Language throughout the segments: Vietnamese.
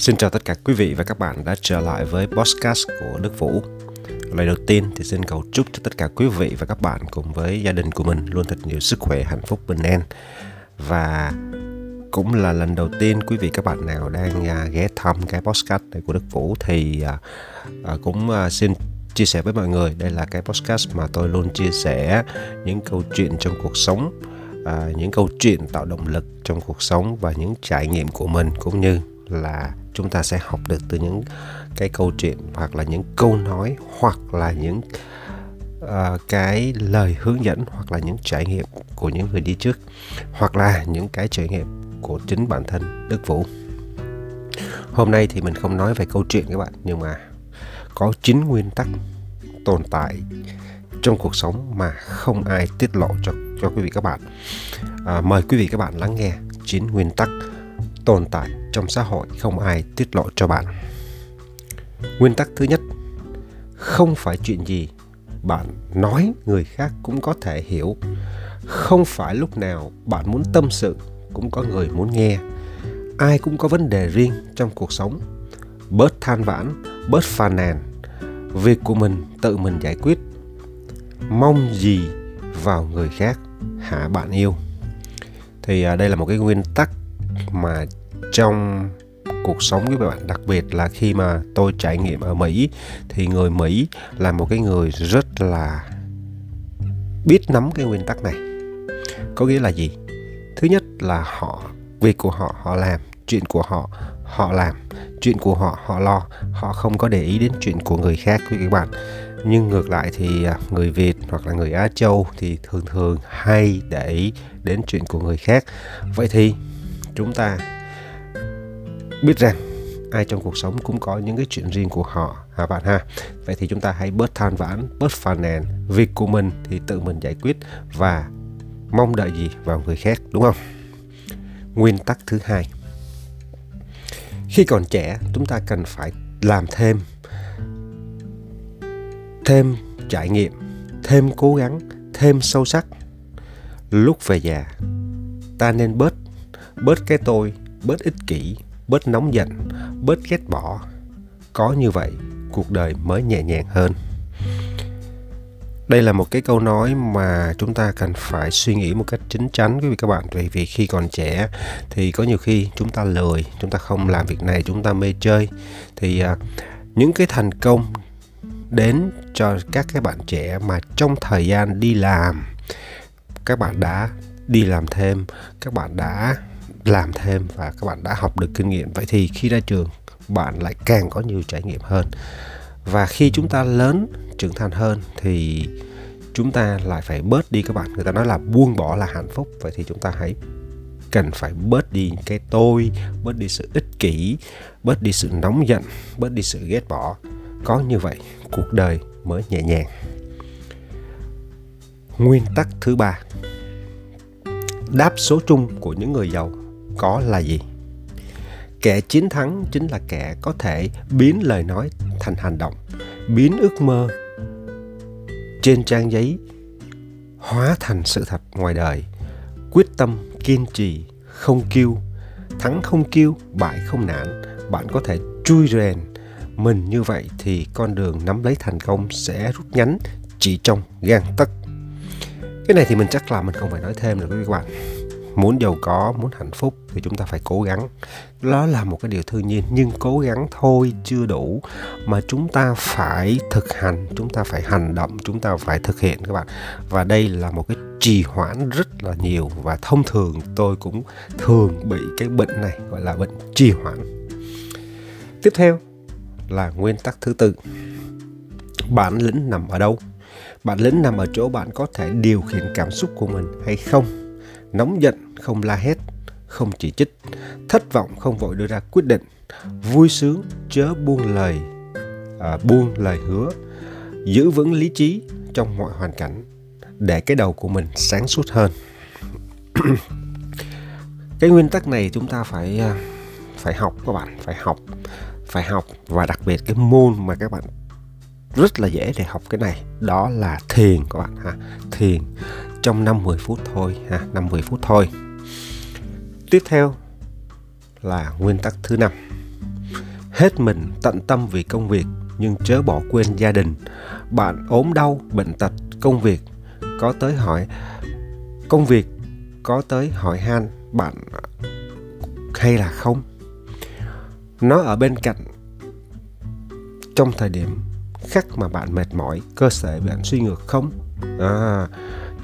Xin chào tất cả quý vị và các bạn đã trở lại với podcast của Đức Vũ. Lời đầu tiên thì xin cầu chúc cho tất cả quý vị và các bạn cùng với gia đình của mình luôn thật nhiều sức khỏe, hạnh phúc, bình an. Và cũng là lần đầu tiên quý vị các bạn nào đang à, ghé thăm cái podcast này của Đức Vũ thì à, à, cũng xin chia sẻ với mọi người đây là cái podcast mà tôi luôn chia sẻ những câu chuyện trong cuộc sống à, những câu chuyện tạo động lực trong cuộc sống và những trải nghiệm của mình cũng như là chúng ta sẽ học được từ những cái câu chuyện hoặc là những câu nói hoặc là những uh, cái lời hướng dẫn hoặc là những trải nghiệm của những người đi trước hoặc là những cái trải nghiệm của chính bản thân Đức Vũ. Hôm nay thì mình không nói về câu chuyện các bạn nhưng mà có chín nguyên tắc tồn tại trong cuộc sống mà không ai tiết lộ cho cho quý vị các bạn. À, mời quý vị các bạn lắng nghe chín nguyên tắc tồn tại trong xã hội không ai tiết lộ cho bạn. Nguyên tắc thứ nhất, không phải chuyện gì bạn nói người khác cũng có thể hiểu. Không phải lúc nào bạn muốn tâm sự cũng có người muốn nghe. Ai cũng có vấn đề riêng trong cuộc sống. Bớt than vãn, bớt phàn nàn. Việc của mình tự mình giải quyết. Mong gì vào người khác hả bạn yêu. Thì à, đây là một cái nguyên tắc mà trong cuộc sống với bạn, đặc biệt là khi mà tôi trải nghiệm ở Mỹ, thì người Mỹ là một cái người rất là biết nắm cái nguyên tắc này. Có nghĩa là gì? Thứ nhất là họ, việc của họ họ làm, chuyện của họ họ làm. Chuyện của họ họ lo. Họ không có để ý đến chuyện của người khác, quý các bạn. Nhưng ngược lại thì à, người Việt hoặc là người Á Châu thì thường thường hay để ý đến chuyện của người khác. Vậy thì chúng ta. Biết rằng ai trong cuộc sống cũng có những cái chuyện riêng của họ, hả bạn ha? Vậy thì chúng ta hãy bớt than vãn, bớt phàn nàn việc của mình thì tự mình giải quyết và mong đợi gì vào người khác, đúng không? Nguyên tắc thứ hai. Khi còn trẻ, chúng ta cần phải làm thêm thêm trải nghiệm, thêm cố gắng, thêm sâu sắc. Lúc về già, ta nên bớt bớt cái tôi bớt ích kỷ bớt nóng giận, bớt ghét bỏ. Có như vậy, cuộc đời mới nhẹ nhàng hơn. Đây là một cái câu nói mà chúng ta cần phải suy nghĩ một cách chính chắn quý vị các bạn vì vì khi còn trẻ thì có nhiều khi chúng ta lười, chúng ta không làm việc này, chúng ta mê chơi thì uh, những cái thành công đến cho các cái bạn trẻ mà trong thời gian đi làm các bạn đã đi làm thêm, các bạn đã làm thêm và các bạn đã học được kinh nghiệm. Vậy thì khi ra trường, bạn lại càng có nhiều trải nghiệm hơn. Và khi chúng ta lớn, trưởng thành hơn thì chúng ta lại phải bớt đi các bạn. Người ta nói là buông bỏ là hạnh phúc. Vậy thì chúng ta hãy cần phải bớt đi cái tôi, bớt đi sự ích kỷ, bớt đi sự nóng giận, bớt đi sự ghét bỏ. Có như vậy, cuộc đời mới nhẹ nhàng. Nguyên tắc thứ ba. Đáp số chung của những người giàu có là gì? Kẻ chiến thắng chính là kẻ có thể biến lời nói thành hành động, biến ước mơ trên trang giấy, hóa thành sự thật ngoài đời. Quyết tâm, kiên trì, không kiêu thắng không kiêu bại không nản. Bạn có thể chui rèn. Mình như vậy thì con đường nắm lấy thành công sẽ rút ngắn chỉ trong gang tấc. Cái này thì mình chắc là mình không phải nói thêm được quý vị các bạn muốn giàu có, muốn hạnh phúc thì chúng ta phải cố gắng. Đó là một cái điều tự nhiên, nhưng cố gắng thôi chưa đủ mà chúng ta phải thực hành, chúng ta phải hành động, chúng ta phải thực hiện các bạn. Và đây là một cái trì hoãn rất là nhiều và thông thường tôi cũng thường bị cái bệnh này gọi là bệnh trì hoãn. Tiếp theo là nguyên tắc thứ tư. Bản lĩnh nằm ở đâu? Bản lĩnh nằm ở chỗ bạn có thể điều khiển cảm xúc của mình hay không? Nóng giận không la hét, không chỉ trích, thất vọng không vội đưa ra quyết định, vui sướng chớ buông lời, à, buông lời hứa, giữ vững lý trí trong mọi hoàn cảnh để cái đầu của mình sáng suốt hơn. cái nguyên tắc này chúng ta phải à, phải học các bạn, phải học, phải học và đặc biệt cái môn mà các bạn rất là dễ để học cái này đó là thiền các bạn ha thiền trong 5-10 phút thôi ha 5-10 phút thôi. Tiếp theo là nguyên tắc thứ năm. Hết mình tận tâm vì công việc nhưng chớ bỏ quên gia đình. Bạn ốm đau bệnh tật công việc có tới hỏi công việc có tới hỏi han bạn hay là không? Nó ở bên cạnh. Trong thời điểm khắc mà bạn mệt mỏi cơ thể bạn suy ngược không? À,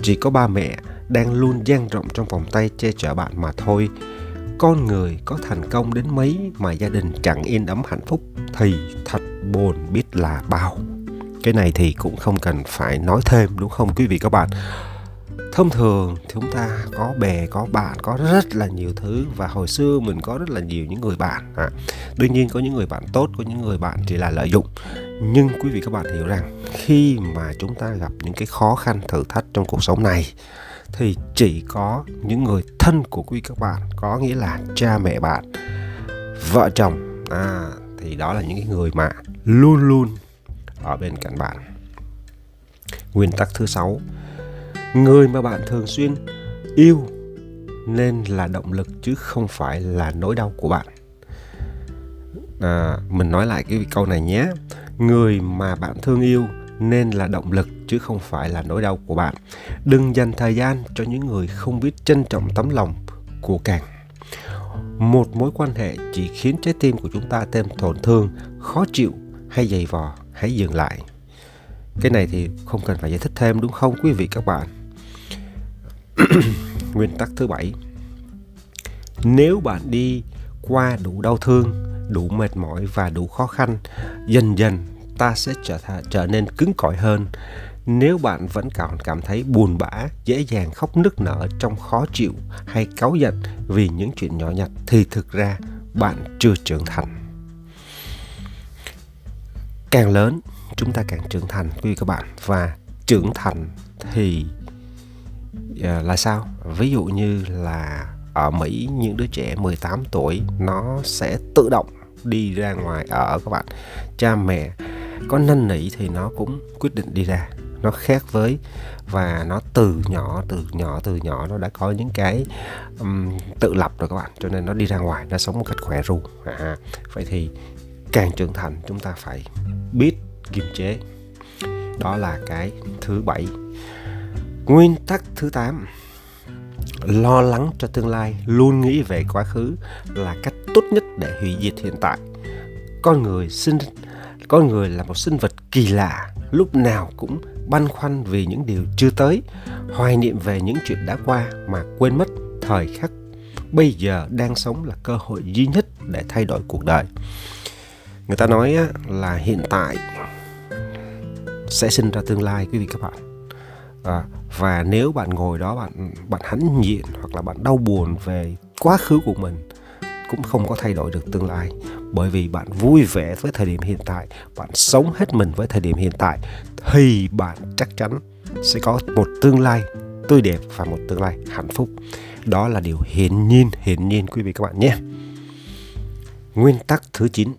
chỉ có ba mẹ đang luôn dang rộng trong vòng tay che chở bạn mà thôi. Con người có thành công đến mấy mà gia đình chẳng yên ấm hạnh phúc thì thật buồn biết là bao. Cái này thì cũng không cần phải nói thêm, đúng không quý vị các bạn? Thông thường chúng ta có bè, có bạn, có rất là nhiều thứ và hồi xưa mình có rất là nhiều những người bạn. À. đương nhiên có những người bạn tốt, có những người bạn chỉ là lợi dụng nhưng quý vị các bạn hiểu rằng khi mà chúng ta gặp những cái khó khăn thử thách trong cuộc sống này thì chỉ có những người thân của quý các bạn có nghĩa là cha mẹ bạn vợ chồng à, thì đó là những người mà luôn luôn ở bên cạnh bạn. Nguyên tắc thứ sáu người mà bạn thường xuyên yêu nên là động lực chứ không phải là nỗi đau của bạn. À, mình nói lại cái câu này nhé người mà bạn thương yêu nên là động lực chứ không phải là nỗi đau của bạn. Đừng dành thời gian cho những người không biết trân trọng tấm lòng của càng một mối quan hệ chỉ khiến trái tim của chúng ta thêm tổn thương, khó chịu hay dày vò hãy dừng lại. Cái này thì không cần phải giải thích thêm đúng không, quý vị các bạn? Nguyên tắc thứ bảy. Nếu bạn đi qua đủ đau thương, đủ mệt mỏi và đủ khó khăn, dần dần ta sẽ trở th- trở nên cứng cỏi hơn. Nếu bạn vẫn còn cảm thấy buồn bã, dễ dàng khóc nức nở trong khó chịu hay cáu giận vì những chuyện nhỏ nhặt thì thực ra bạn chưa trưởng thành. Càng lớn, chúng ta càng trưởng thành, quý vị các bạn. Và trưởng thành thì ờ, là sao? Ví dụ như là ở Mỹ những đứa trẻ 18 tuổi nó sẽ tự động đi ra ngoài ở các bạn. Cha mẹ có năn nỉ thì nó cũng quyết định đi ra. Nó khác với và nó từ nhỏ từ nhỏ từ nhỏ nó đã có những cái um, tự lập rồi các bạn. Cho nên nó đi ra ngoài nó sống một cách khỏe ru. À, vậy thì càng trưởng thành chúng ta phải biết kiềm chế. Đó là cái thứ bảy. Nguyên tắc thứ 8 lo lắng cho tương lai, luôn nghĩ về quá khứ là cách tốt nhất để hủy diệt hiện tại. Con người sinh, con người là một sinh vật kỳ lạ, lúc nào cũng băn khoăn vì những điều chưa tới, hoài niệm về những chuyện đã qua mà quên mất thời khắc bây giờ đang sống là cơ hội duy nhất để thay đổi cuộc đời. Người ta nói là hiện tại sẽ sinh ra tương lai, quý vị các bạn à, và nếu bạn ngồi đó bạn bạn hãnh diện hoặc là bạn đau buồn về quá khứ của mình cũng không có thay đổi được tương lai. Bởi vì bạn vui vẻ với thời điểm hiện tại bạn sống hết mình với thời điểm hiện tại thì bạn chắc chắn sẽ có một tương lai tươi đẹp và một tương lai hạnh phúc. Đó là điều hiển nhiên hiển nhiên quý vị các bạn nhé. Nguyên tắc thứ 9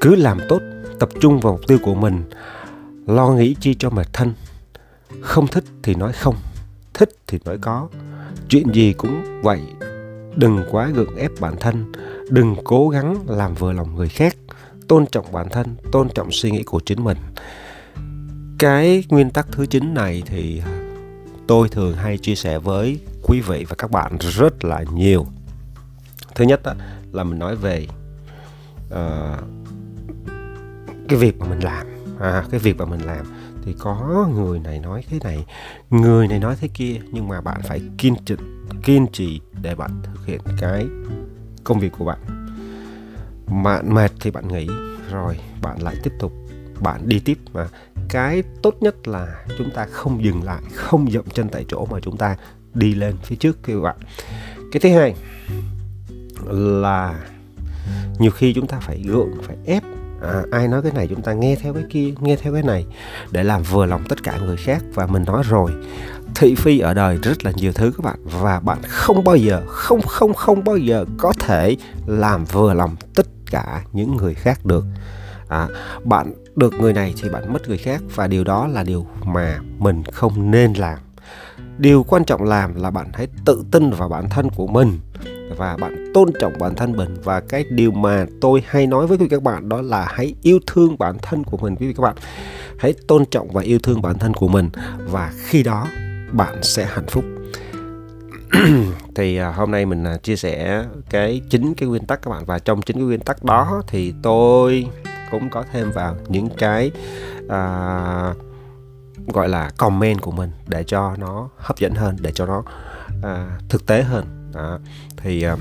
cứ làm tốt tập trung vào mục tiêu của mình lo nghĩ chi cho mệt thân không thích thì nói không thích thì nói có. Chuyện gì cũng vậy đừng quá gượng ép bản thân đừng cố gắng làm vừa lòng người khác. Tôn trọng bản thân tôn trọng suy nghĩ của chính mình. Cái nguyên tắc thứ chín này thì tôi thường hay chia sẻ với quý vị và các bạn rất là nhiều. Thứ nhất là mình nói về uh, cái việc mà mình làm. À, cái việc mà mình làm thì có người này nói thế này, người này nói thế kia, nhưng mà bạn phải kiên trì kiên trì để bạn thực hiện cái công việc của bạn. Bạn mệt thì bạn nghỉ, rồi bạn lại tiếp tục, bạn đi tiếp mà. Cái tốt nhất là chúng ta không dừng lại, không dậm chân tại chỗ mà chúng ta đi lên phía trước các bạn. Cái thứ hai là nhiều khi chúng ta phải gượng, phải ép à, ai nói cái này chúng ta nghe theo cái kia nghe theo cái này để làm vừa lòng tất cả người khác. Và mình nói rồi thị phi ở đời rất là nhiều thứ các bạn. Và bạn không bao giờ không không không bao giờ có thể làm vừa lòng tất cả những người khác được. À, bạn được người này thì bạn mất người khác. Và điều đó là điều mà mình không nên làm. Điều quan trọng làm là bạn hãy tự tin vào bản thân của mình và bạn tôn trọng bản thân mình. Và cái điều mà tôi hay nói với quý vị các bạn đó là hãy yêu thương bản thân của mình quý vị các bạn. Hãy tôn trọng và yêu thương bản thân của mình. Và khi đó bạn sẽ hạnh phúc. Thì à, hôm nay mình à, chia sẻ cái chính cái nguyên tắc các bạn. Và trong chính cái nguyên tắc đó thì tôi cũng có thêm vào những cái à, gọi là comment của mình để cho nó hấp dẫn hơn để cho nó à, thực tế hơn đó. thì ờ,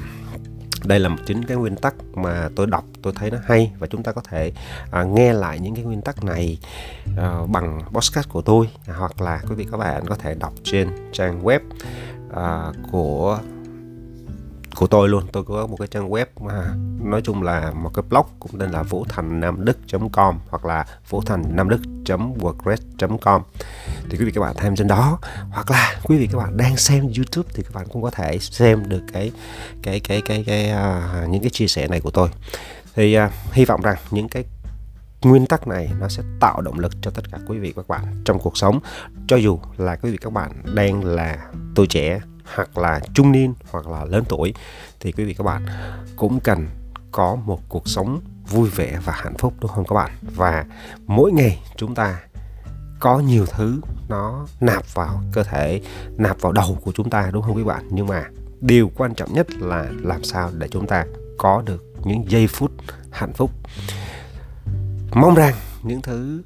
đây là một chính cái nguyên tắc mà tôi đọc tôi thấy nó hay và chúng ta có thể à, nghe lại những cái nguyên tắc này à, bằng podcast của tôi hoặc là quý vị các bạn có thể đọc trên trang web à, của của tôi luôn. Tôi có một cái trang web mà nói chung là một cái blog cũng tên là vũ thành nam đức com hoặc là vũ thành nam đức wordpress com. Thì quý vị các bạn thêm trên đó. Hoặc là quý vị các bạn đang xem youtube thì các bạn cũng có thể xem được cái cái cái cái cái uh, những cái chia sẻ này của tôi. Thì uh, hy vọng rằng những cái nguyên tắc này nó sẽ tạo động lực cho tất cả quý vị các bạn trong cuộc sống. Cho dù là quý vị các bạn đang là tuổi trẻ hoặc là trung niên hoặc là lớn tuổi, thì quý vị các bạn cũng cần có một cuộc sống vui vẻ và hạnh phúc, đúng không các bạn? Và mỗi ngày chúng ta có nhiều thứ nó nạp vào cơ thể, nạp vào đầu của chúng ta, đúng không quý bạn? Nhưng mà điều quan trọng nhất là làm sao để chúng ta có được những giây phút hạnh phúc. Mong rằng những thứ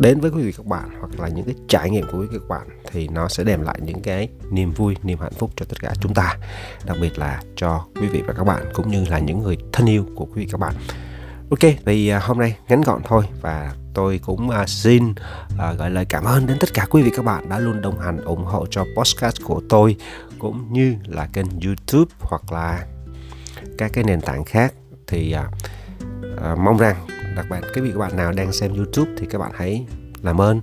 đến với quý vị các bạn hoặc là những cái trải nghiệm của quý vị các bạn thì nó sẽ đem lại những cái niềm vui, niềm hạnh phúc cho tất cả chúng ta. Đặc biệt là cho quý vị và các bạn cũng như là những người thân yêu của quý vị các bạn. Ok, thì à, hôm nay ngắn gọn thôi và tôi cũng à, xin à, gửi lời cảm ơn đến tất cả quý vị các bạn đã luôn đồng hành ủng hộ cho podcast của tôi cũng như là kênh youtube hoặc là các cái nền tảng khác. Thì mong rằng đặc biệt cái vị các bạn nào đang xem YouTube thì các bạn hãy làm ơn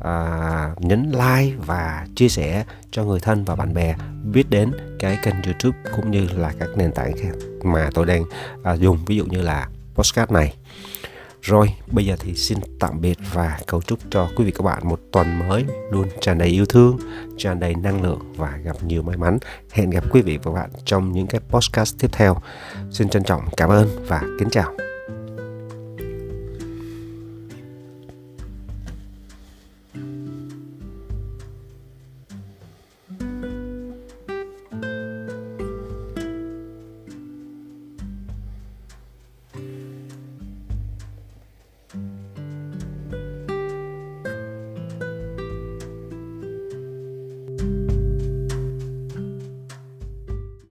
à, nhấn like và chia sẻ cho người thân và bạn bè biết đến cái kênh YouTube cũng như là các nền tảng khác mà tôi đang à, dùng ví dụ như là podcast này. Rồi bây giờ thì xin tạm biệt và cầu chúc cho quý vị các bạn một tuần mới luôn tràn đầy yêu thương tràn đầy năng lượng và gặp nhiều may mắn. Hẹn gặp quý vị và các bạn trong những cái podcast tiếp theo. Xin trân trọng cảm ơn và kính chào.